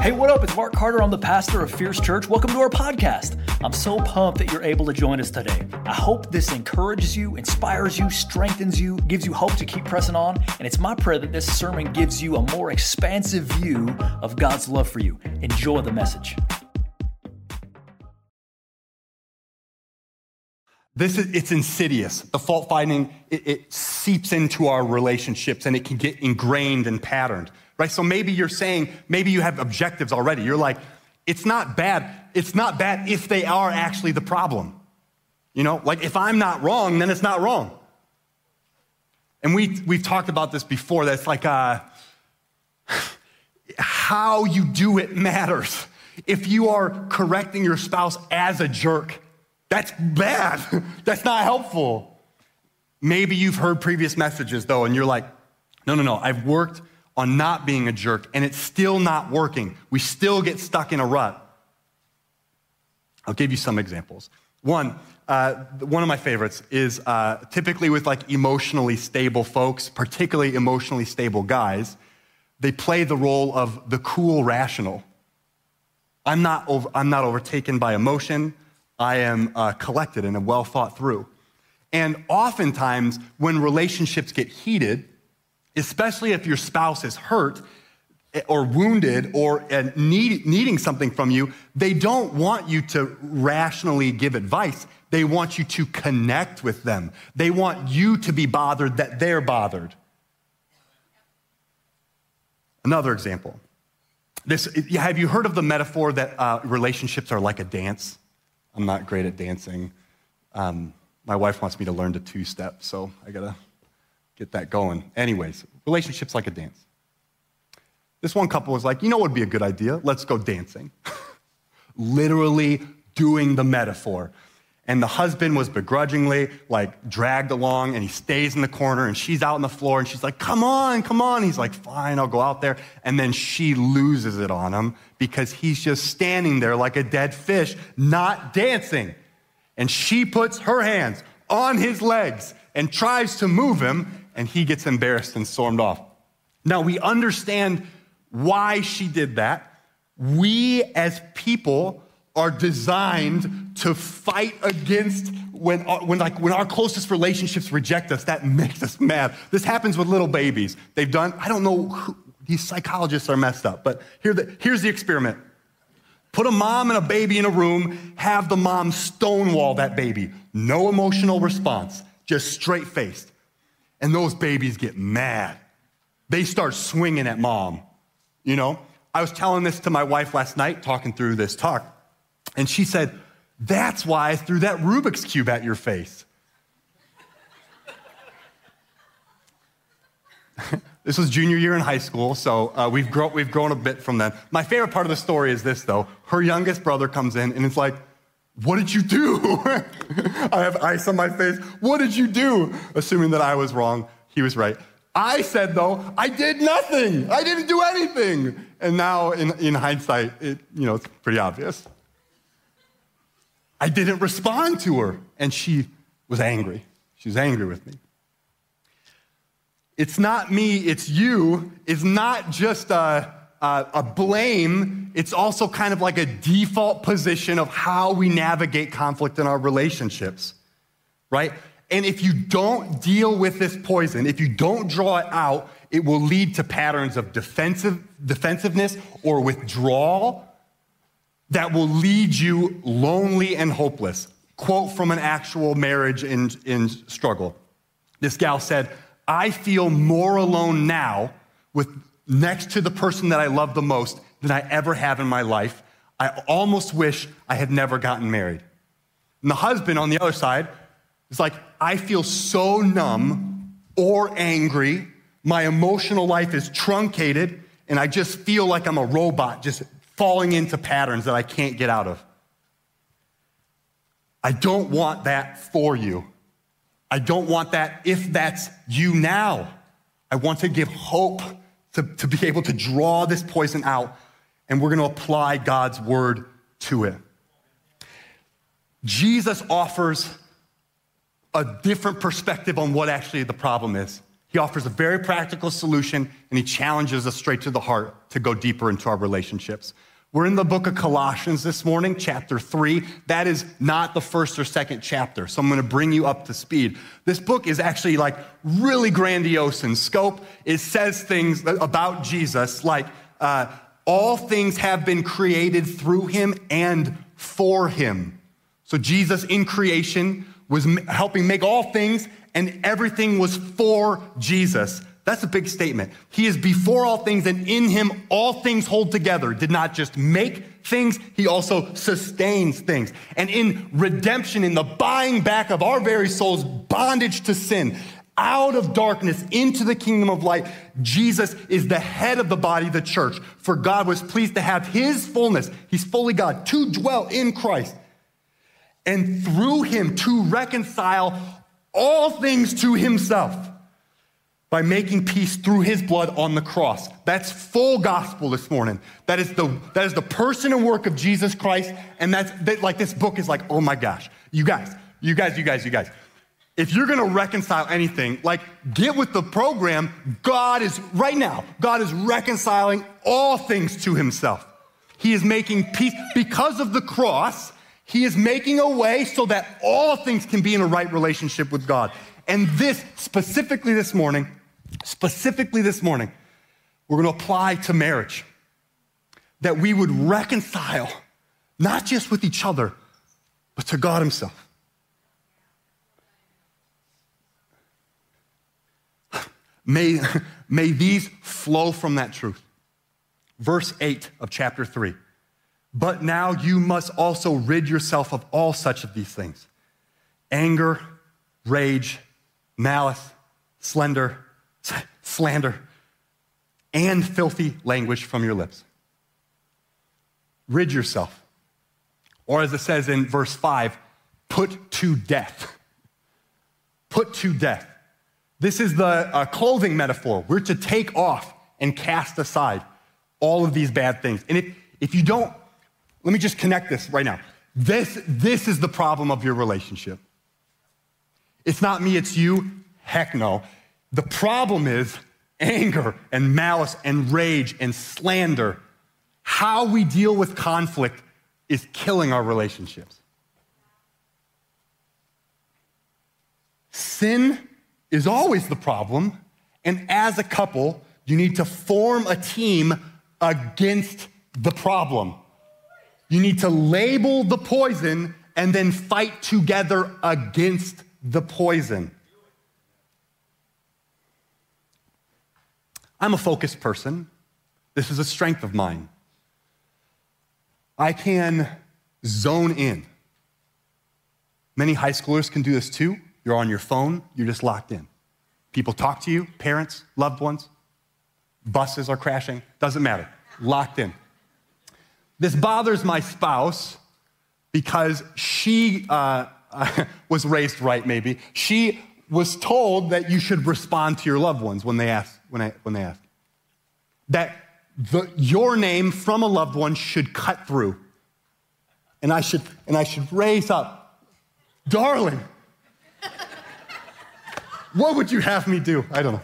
Hey, what up? It's Mark Carter. I'm the pastor of Fierce Church. Welcome to our podcast. I'm so pumped that you're able to join us today. I hope this encourages you, inspires you, strengthens you, gives you hope to keep pressing on. And it's my prayer that this sermon gives you a more expansive view of God's love for you. Enjoy the message. This is it's insidious. The fault finding it, it seeps into our relationships and it can get ingrained and patterned right? So maybe you're saying, maybe you have objectives already. You're like, it's not bad. It's not bad if they are actually the problem. You know, like if I'm not wrong, then it's not wrong. And we, we've talked about this before. That's like uh, how you do it matters. If you are correcting your spouse as a jerk, that's bad. that's not helpful. Maybe you've heard previous messages though, and you're like, no, no, no, I've worked on not being a jerk, and it's still not working. We still get stuck in a rut. I'll give you some examples. One, uh, one of my favorites is uh, typically with like emotionally stable folks, particularly emotionally stable guys, they play the role of the cool rational. I'm not, over, I'm not overtaken by emotion. I am uh, collected and well thought through. And oftentimes, when relationships get heated, especially if your spouse is hurt or wounded or need, needing something from you, they don't want you to rationally give advice. They want you to connect with them. They want you to be bothered that they're bothered. Another example. This, have you heard of the metaphor that uh, relationships are like a dance? I'm not great at dancing. Um, my wife wants me to learn to two step, so I gotta get that going. Anyways, relationships like a dance. This one couple was like, you know what would be a good idea? Let's go dancing. Literally doing the metaphor. And the husband was begrudgingly like dragged along and he stays in the corner and she's out on the floor and she's like, come on, come on. He's like, fine, I'll go out there. And then she loses it on him because he's just standing there like a dead fish, not dancing. And she puts her hands on his legs and tries to move him and he gets embarrassed and stormed off. Now, we understand why she did that. We as people are designed to fight against when, uh, when, like, when our closest relationships reject us, that makes us mad. This happens with little babies. They've done, I don't know, who, these psychologists are messed up, but here the, here's the experiment. Put a mom and a baby in a room, have the mom stonewall that baby. No emotional response, just straight faced and those babies get mad. They start swinging at mom. You know, I was telling this to my wife last night, talking through this talk, and she said, That's why I threw that Rubik's Cube at your face. this was junior year in high school, so uh, we've, grow- we've grown a bit from then. My favorite part of the story is this, though. Her youngest brother comes in, and it's like, what did you do? I have ice on my face. What did you do? Assuming that I was wrong, he was right. I said, though, I did nothing. I didn't do anything. And now, in, in hindsight, it, you know, it's pretty obvious. I didn't respond to her, and she was angry. She was angry with me. It's not me, it's you. It's not just a, a, a blame, it's also kind of like a default position of how we navigate conflict in our relationships, right? And if you don't deal with this poison, if you don't draw it out, it will lead to patterns of defensive, defensiveness or withdrawal that will lead you lonely and hopeless. Quote from an actual marriage in, in struggle. This gal said, I feel more alone now with next to the person that I love the most than I ever have in my life. I almost wish I had never gotten married. And the husband on the other side is like, I feel so numb or angry. My emotional life is truncated, and I just feel like I'm a robot, just falling into patterns that I can't get out of. I don't want that for you. I don't want that if that's you now. I want to give hope to, to be able to draw this poison out, and we're going to apply God's word to it. Jesus offers a different perspective on what actually the problem is. He offers a very practical solution and he challenges us straight to the heart to go deeper into our relationships. We're in the book of Colossians this morning, chapter three. That is not the first or second chapter. So I'm going to bring you up to speed. This book is actually like really grandiose in scope. It says things about Jesus like, uh, all things have been created through him and for him. So Jesus in creation was helping make all things and everything was for Jesus. That's a big statement. He is before all things, and in him all things hold together. Did not just make things, he also sustains things. And in redemption, in the buying back of our very souls, bondage to sin, out of darkness into the kingdom of light, Jesus is the head of the body, the church. For God was pleased to have his fullness, he's fully God, to dwell in Christ, and through him to reconcile all things to himself by making peace through his blood on the cross. That's full gospel this morning. That is the, that is the person and work of Jesus Christ. And that's that, like this book is like, oh my gosh, you guys, you guys, you guys, you guys. If you're gonna reconcile anything, like get with the program. God is, right now, God is reconciling all things to himself. He is making peace because of the cross. He is making a way so that all things can be in a right relationship with God. And this, specifically this morning, specifically this morning, we're going to apply to marriage. That we would reconcile, not just with each other, but to God Himself. May, may these flow from that truth. Verse 8 of chapter 3. But now you must also rid yourself of all such of these things anger, rage, malice, slender, slander, and filthy language from your lips. Rid yourself. Or as it says in verse 5, put to death. Put to death. This is the uh, clothing metaphor. We're to take off and cast aside all of these bad things. And if, if you don't, let me just connect this right now. This, this is the problem of your relationship. It's not me, it's you. Heck no. The problem is anger and malice and rage and slander. How we deal with conflict is killing our relationships. Sin is always the problem, and as a couple, you need to form a team against the problem. You need to label the poison and then fight together against the poison. I'm a focused person. This is a strength of mine. I can zone in. Many high schoolers can do this too. You're on your phone, you're just locked in. People talk to you, parents, loved ones, buses are crashing, doesn't matter. Locked in. This bothers my spouse because she uh, was raised right, maybe. She was told that you should respond to your loved ones when they ask, when, I, when they ask. That the, your name from a loved one should cut through. And I should, and I should raise up, darling, what would you have me do? I don't know.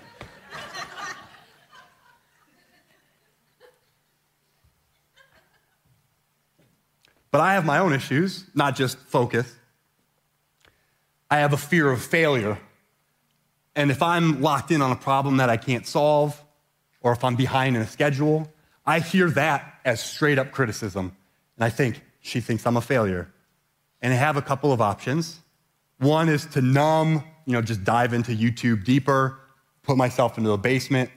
But I have my own issues, not just focus. I have a fear of failure and if I'm locked in on a problem that I can't solve, or if I'm behind in a schedule, I hear that as straight up criticism. And I think, she thinks I'm a failure. And I have a couple of options. One is to numb, you know, just dive into YouTube deeper, put myself into a basement,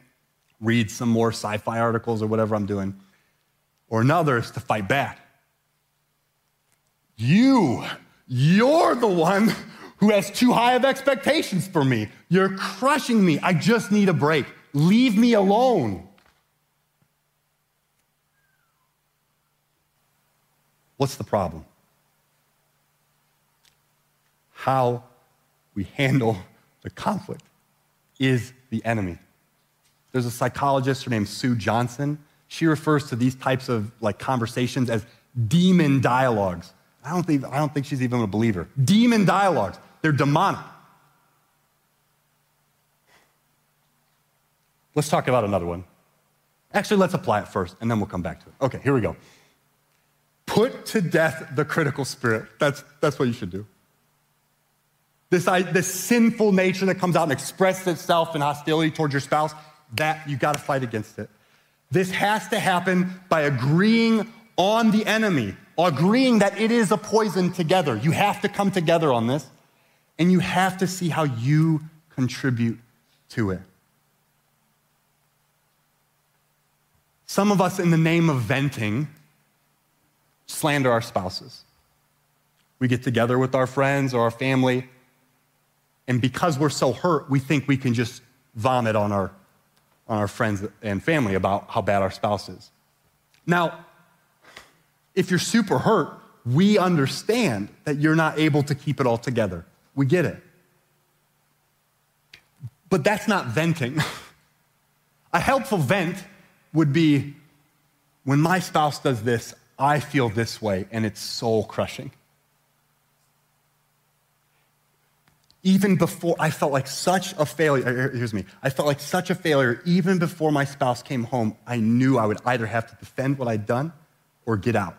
read some more sci fi articles or whatever I'm doing. Or another is to fight back. You, you're the one who has too high of expectations for me. You're crushing me. I just need a break. Leave me alone. What's the problem? How we handle the conflict is the enemy. There's a psychologist, her name's Sue Johnson. She refers to these types of like conversations as demon dialogues. I don't think, I don't think she's even a believer. Demon dialogues. They're demonic. Let's talk about another one. Actually, let's apply it first, and then we'll come back to it. Okay, here we go. Put to death the critical spirit. That's, that's what you should do. This, this sinful nature that comes out and expresses itself in hostility towards your spouse, that you got to fight against it. This has to happen by agreeing on the enemy, agreeing that it is a poison together. You have to come together on this, and you have to see how you contribute to it. Some of us, in the name of venting, slander our spouses. We get together with our friends or our family, and because we're so hurt, we think we can just vomit on our, on our friends and family about how bad our spouse is. Now, if you're super hurt, we understand that you're not able to keep it all together. We get it. But that's not venting. A helpful vent would be when my spouse does this, I feel this way, and it's soul crushing. Even before I felt like such a failure, er, er, here's me, I felt like such a failure, even before my spouse came home, I knew I would either have to defend what I'd done or get out.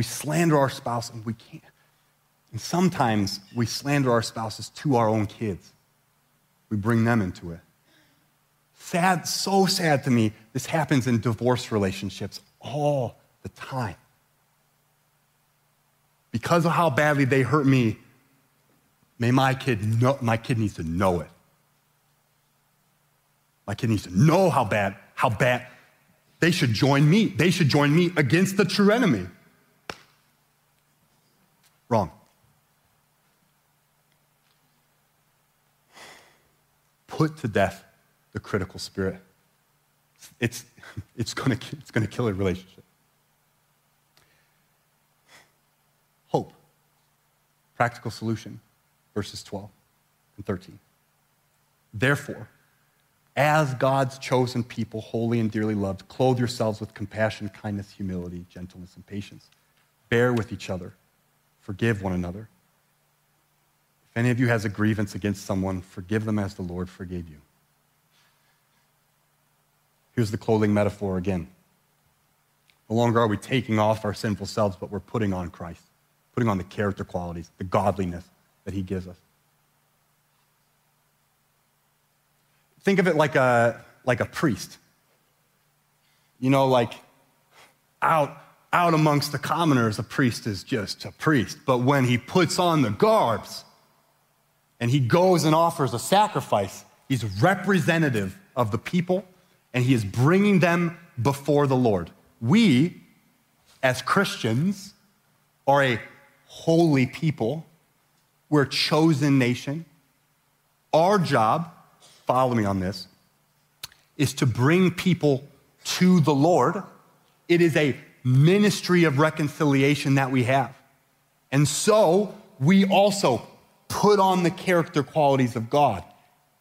We slander our spouse and we can't. And sometimes we slander our spouses to our own kids. We bring them into it. Sad, so sad to me, this happens in divorce relationships all the time. Because of how badly they hurt me, may my kid know, my kid needs to know it. My kid needs to know how bad, how bad. They should join me. They should join me against the true enemy. Wrong. Put to death the critical spirit. It's, it's going to it's to kill a relationship. Hope. Practical solution. Verses 12 and 13. Therefore, as God's chosen people, holy and dearly loved, clothe yourselves with compassion, kindness, humility, gentleness, and patience. Bear with each other Forgive one another. If any of you has a grievance against someone, forgive them as the Lord forgave you. Here's the clothing metaphor again. No longer are we taking off our sinful selves, but we're putting on Christ, putting on the character qualities, the godliness that he gives us. Think of it like a, like a priest. You know, like out out amongst the commoners, a priest is just a priest. But when he puts on the garbs and he goes and offers a sacrifice, he's representative of the people and he is bringing them before the Lord. We, as Christians, are a holy people. We're a chosen nation. Our job, follow me on this, is to bring people to the Lord. It is a ministry of reconciliation that we have. And so we also put on the character qualities of God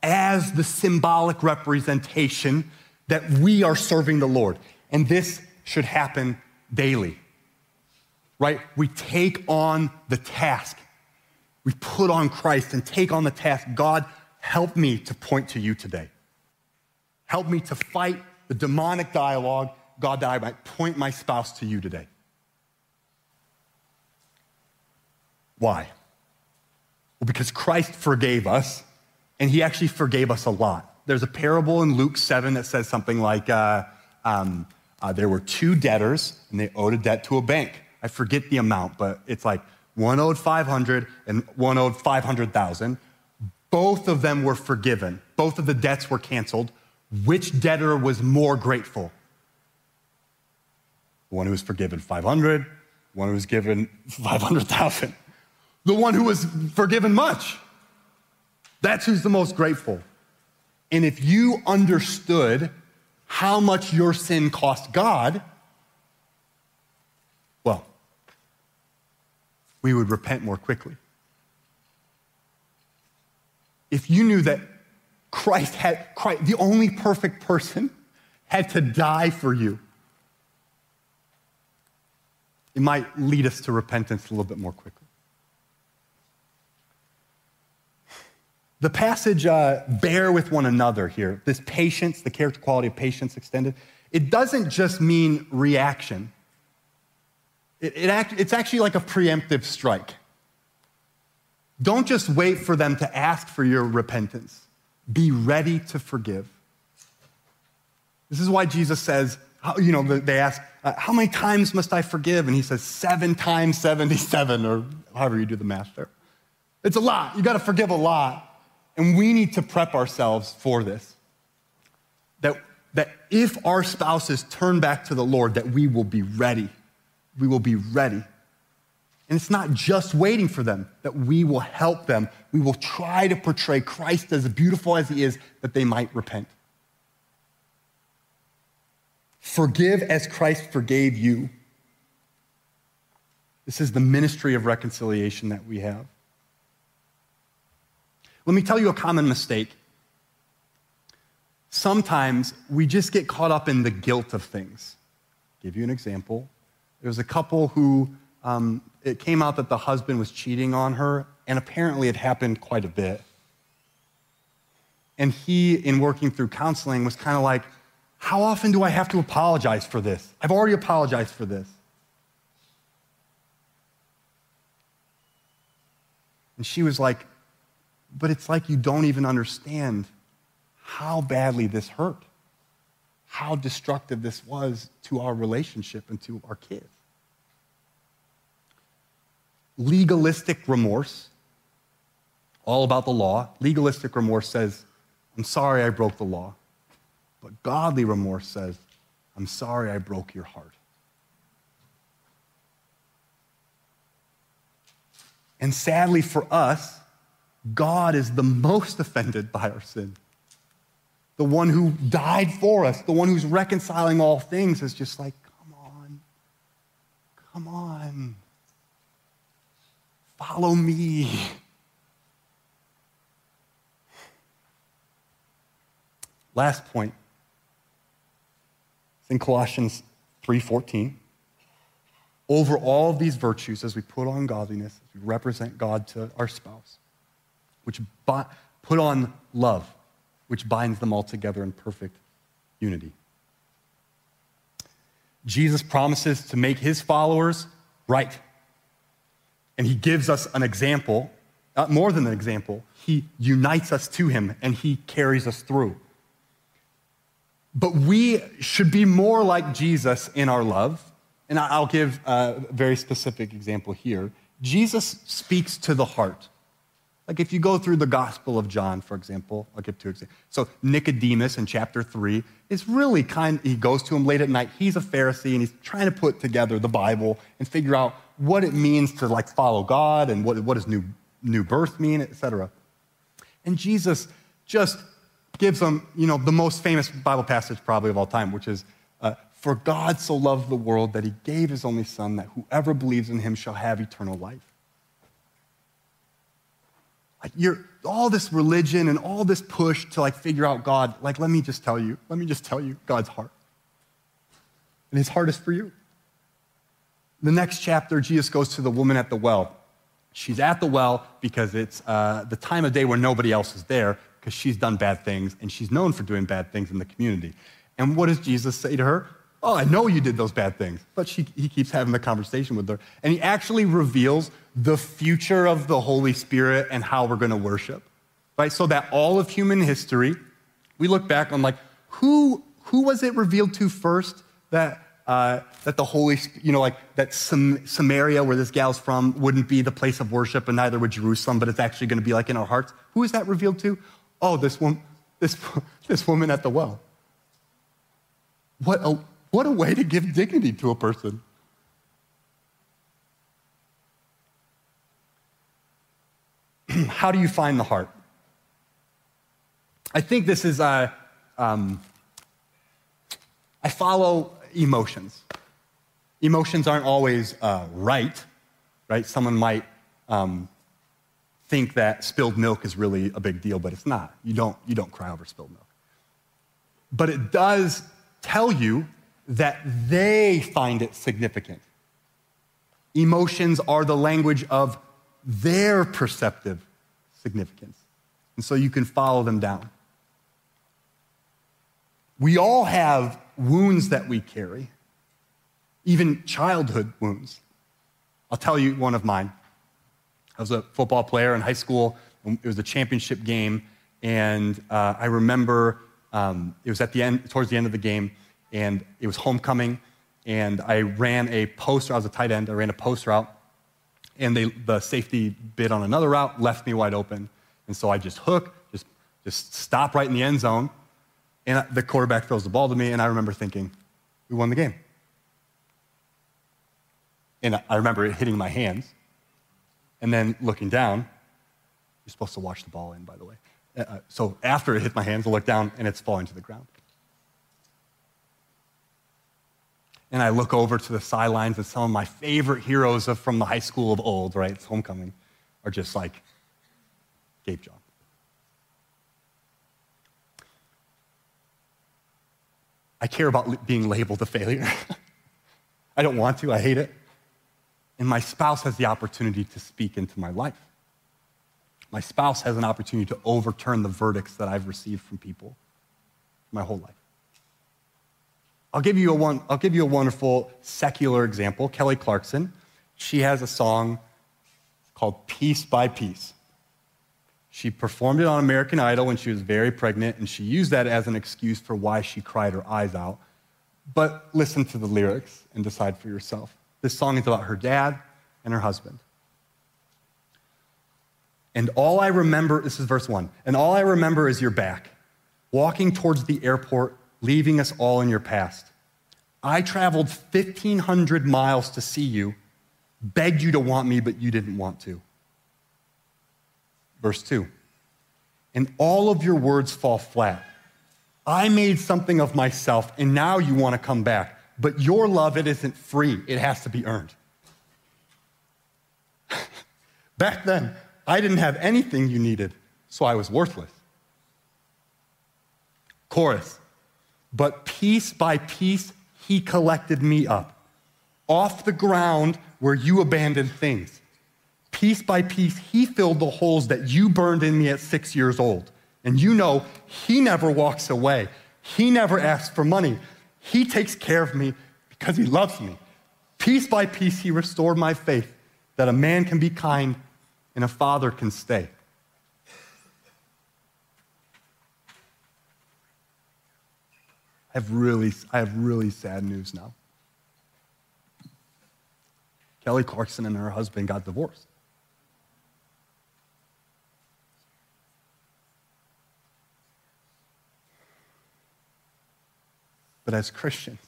as the symbolic representation that we are serving the Lord. And this should happen daily, right? We take on the task. We put on Christ and take on the task. God, help me to point to you today. Help me to fight the demonic dialogue God, that I might point my spouse to you today. Why? Well, because Christ forgave us, and he actually forgave us a lot. There's a parable in Luke 7 that says something like uh, um, uh, there were two debtors, and they owed a debt to a bank. I forget the amount, but it's like one owed 500 and one owed 500,000. Both of them were forgiven. Both of the debts were canceled. Which debtor was more grateful? One who was forgiven 500, one who was given 500,000. The one who was forgiven much. That's who's the most grateful. And if you understood how much your sin cost God, well, we would repent more quickly. If you knew that Christ had, Christ, the only perfect person, had to die for you it might lead us to repentance a little bit more quickly. The passage, uh, bear with one another here, this patience, the character quality of patience extended, it doesn't just mean reaction. It, it act, it's actually like a preemptive strike. Don't just wait for them to ask for your repentance. Be ready to forgive. This is why Jesus says, you know, they ask, uh, How many times must I forgive? And he says, Seven times 77, or however you do the math there. It's a lot. You got to forgive a lot. And we need to prep ourselves for this. That, that if our spouses turn back to the Lord, that we will be ready. We will be ready. And it's not just waiting for them, that we will help them. We will try to portray Christ as beautiful as he is, that they might repent. Forgive as Christ forgave you. This is the ministry of reconciliation that we have. Let me tell you a common mistake. Sometimes we just get caught up in the guilt of things. I'll give you an example. There was a couple who um, it came out that the husband was cheating on her, and apparently it happened quite a bit. And he, in working through counseling, was kind of like, How often do I have to apologize for this? I've already apologized for this. And she was like, but it's like you don't even understand how badly this hurt, how destructive this was to our relationship and to our kids. Legalistic remorse, all about the law. Legalistic remorse says, I'm sorry I broke the law. But godly remorse says, I'm sorry I broke your heart. And sadly for us, God is the most offended by our sin. The one who died for us, the one who's reconciling all things, is just like, come on, come on, follow me. Last point. In Colossians 3:14. Over all of these virtues, as we put on godliness, we represent God to our spouse, which put on love, which binds them all together in perfect unity. Jesus promises to make his followers right. And he gives us an example, not more than an example. He unites us to him and he carries us through. But we should be more like Jesus in our love. And I'll give a very specific example here. Jesus speaks to the heart. Like if you go through the Gospel of John, for example, I'll give two examples. So Nicodemus in chapter three is really kind, he goes to him late at night. He's a Pharisee and he's trying to put together the Bible and figure out what it means to like follow God and what, what does new, new birth mean, etc. And Jesus just gives them, you know, the most famous Bible passage probably of all time, which is, uh, for God so loved the world that he gave his only son that whoever believes in him shall have eternal life. Like you're all this religion and all this push to like figure out God. Like, let me just tell you, let me just tell you God's heart. And his heart is for you. The next chapter, Jesus goes to the woman at the well. She's at the well because it's uh, the time of day where nobody else is there because she's done bad things and she's known for doing bad things in the community. And what does Jesus say to her? Oh, I know you did those bad things. But she, he keeps having the conversation with her. And he actually reveals the future of the Holy Spirit and how we're going to worship, right? So that all of human history, we look back on like, who, who was it revealed to first that, uh, that the Holy, you know, like that Sam- Samaria, where this gal's from, wouldn't be the place of worship and neither would Jerusalem, but it's actually going to be like in our hearts? Who is that revealed to? Oh, this, this, this woman at the well. What a, what a way to give dignity to a person. How do you find the heart? I think this is, uh, um, I follow emotions. Emotions aren't always uh, right, right? Someone might um, think that spilled milk is really a big deal, but it's not. You don't, you don't cry over spilled milk. But it does tell you that they find it significant. Emotions are the language of their perceptive significance, And so you can follow them down. We all have wounds that we carry, even childhood wounds. I'll tell you one of mine. I was a football player in high school. It was a championship game, and uh, I remember um, it was at the end, towards the end of the game, and it was homecoming, and I ran a post. I was a tight end. I ran a post route, and they, the safety bid on another route, left me wide open, and so I just hook, just just stop right in the end zone, and the quarterback throws the ball to me, and I remember thinking, we won the game. And I remember it hitting my hands, and then looking down. You're supposed to watch the ball in, by the way. Uh, uh, so after it hit my hands, I look down, and it's falling to the ground. And I look over to the sidelines, and some of my favorite heroes from the high school of old, right? It's homecoming, are just like Gabe John. I care about being labeled a failure. I don't want to, I hate it. And my spouse has the opportunity to speak into my life. My spouse has an opportunity to overturn the verdicts that I've received from people my whole life. I'll give you a, one, I'll give you a wonderful secular example. Kelly Clarkson, she has a song called Piece by Piece. She performed it on American Idol when she was very pregnant, and she used that as an excuse for why she cried her eyes out. But listen to the lyrics and decide for yourself. This song is about her dad and her husband. And all I remember, this is verse one, and all I remember is your back, walking towards the airport, leaving us all in your past. I traveled 1,500 miles to see you, begged you to want me, but you didn't want to. Verse 2 And all of your words fall flat. I made something of myself, and now you want to come back. But your love, it isn't free, it has to be earned. Back then, I didn't have anything you needed, so I was worthless. Chorus, but piece by piece, he collected me up off the ground where you abandoned things. Piece by piece, he filled the holes that you burned in me at six years old. And you know, he never walks away. He never asks for money. He takes care of me because he loves me. Piece by piece, he restored my faith that a man can be kind and a father can stay. I have really, I have really sad news now. Kelly Clarkson and her husband got divorced. But as Christians,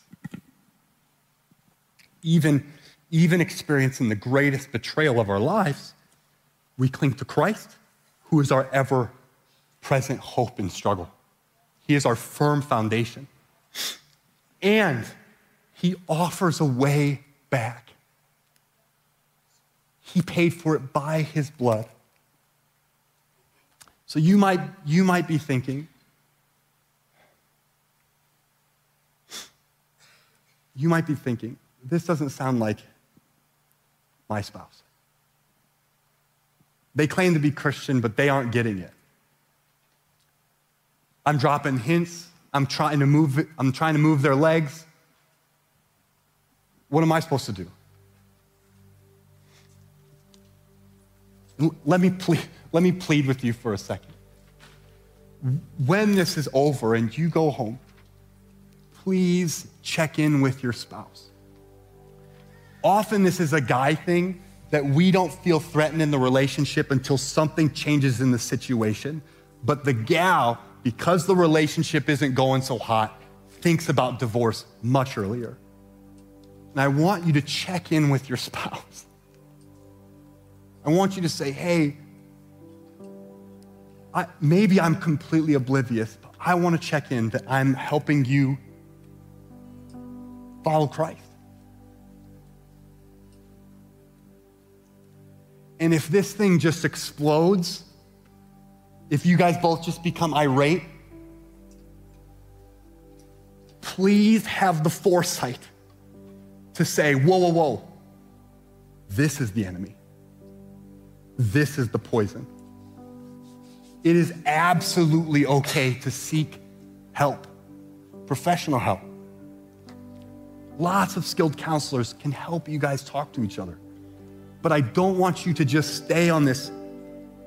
even, even experiencing the greatest betrayal of our lives, we cling to Christ, who is our ever present hope in struggle. He is our firm foundation. And He offers a way back. He paid for it by His blood. So you might, you might be thinking, you might be thinking, this doesn't sound like my spouse. They claim to be Christian, but they aren't getting it. I'm dropping hints. I'm trying to move, I'm trying to move their legs. What am I supposed to do? Let me, plead, let me plead with you for a second. When this is over and you go home, please check in with your spouse. Often, this is a guy thing that we don't feel threatened in the relationship until something changes in the situation. But the gal, because the relationship isn't going so hot, thinks about divorce much earlier. And I want you to check in with your spouse. I want you to say, hey, I, maybe I'm completely oblivious, but I want to check in that I'm helping you follow Christ. And if this thing just explodes, if you guys both just become irate, please have the foresight to say, whoa, whoa, whoa, this is the enemy. This is the poison. It is absolutely okay to seek help, professional help. Lots of skilled counselors can help you guys talk to each other. But I don't want you to just stay on this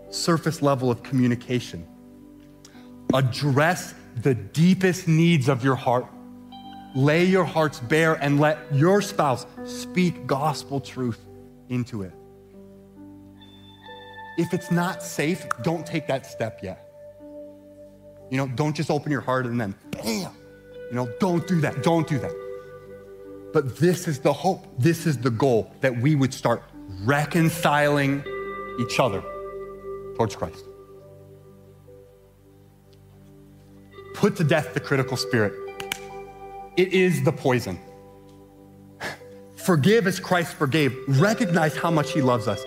surface level of communication. Address the deepest needs of your heart. Lay your hearts bare and let your spouse speak gospel truth into it. If it's not safe, don't take that step yet. You know, don't just open your heart and then bam. You know, don't do that. Don't do that. But this is the hope. This is the goal that we would start reconciling each other towards Christ. Put to death the critical spirit. It is the poison. Forgive as Christ forgave. Recognize how much He loves us.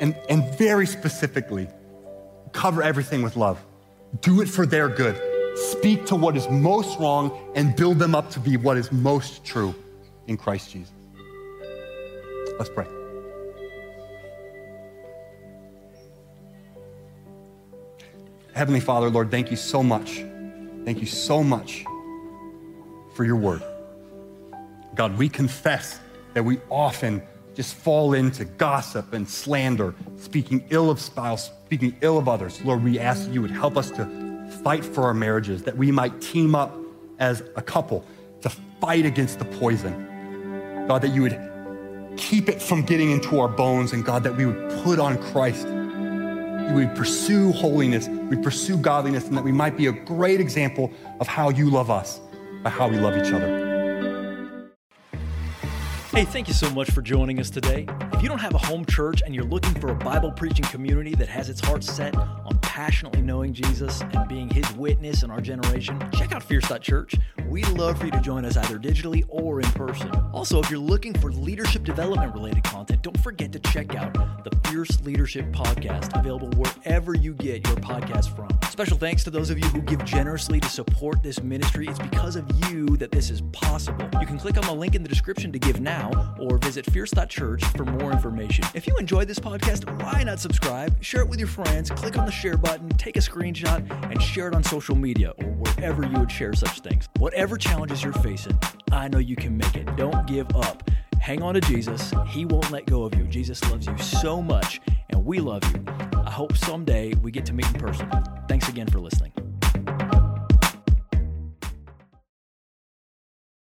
And, and very specifically, cover everything with love. Do it for their good. Speak to what is most wrong and build them up to be what is most true in Christ Jesus. Let's pray. Heavenly Father, Lord, thank you so much. Thank you so much for your word. God, we confess that we often just fall into gossip and slander, speaking ill of spouse, speaking ill of others. Lord, we ask that you would help us to fight for our marriages, that we might team up as a couple to fight against the poison. God, that you would keep it from getting into our bones, and God, that we would put on Christ. We would pursue holiness, we pursue godliness, and that we might be a great example of how you love us by how we love each other. Hey, thank you so much for joining us today. If you don't have a home church and you're looking for a Bible preaching community that has its heart set on passionately knowing Jesus and being his witness in our generation, check out Church. We'd love for you to join us either digitally or in person. Also, if you're looking for leadership development related content, don't forget to check out the Fierce Leadership Podcast, available wherever you get your podcast from. Special thanks to those of you who give generously to support this ministry. It's because of you that this is possible. You can click on the link in the description to give now or visit fierce.church for more information. If you enjoyed this podcast, why not subscribe, share it with your friends, click on the share button, take a screenshot, and share it on social media or wherever you would share such things. Whatever challenges you're facing, I know you can make it. Don't give up. Hang on to Jesus. He won't let go of you. Jesus loves you so much, and we love you. I hope someday we get to meet in person. Thanks again for listening.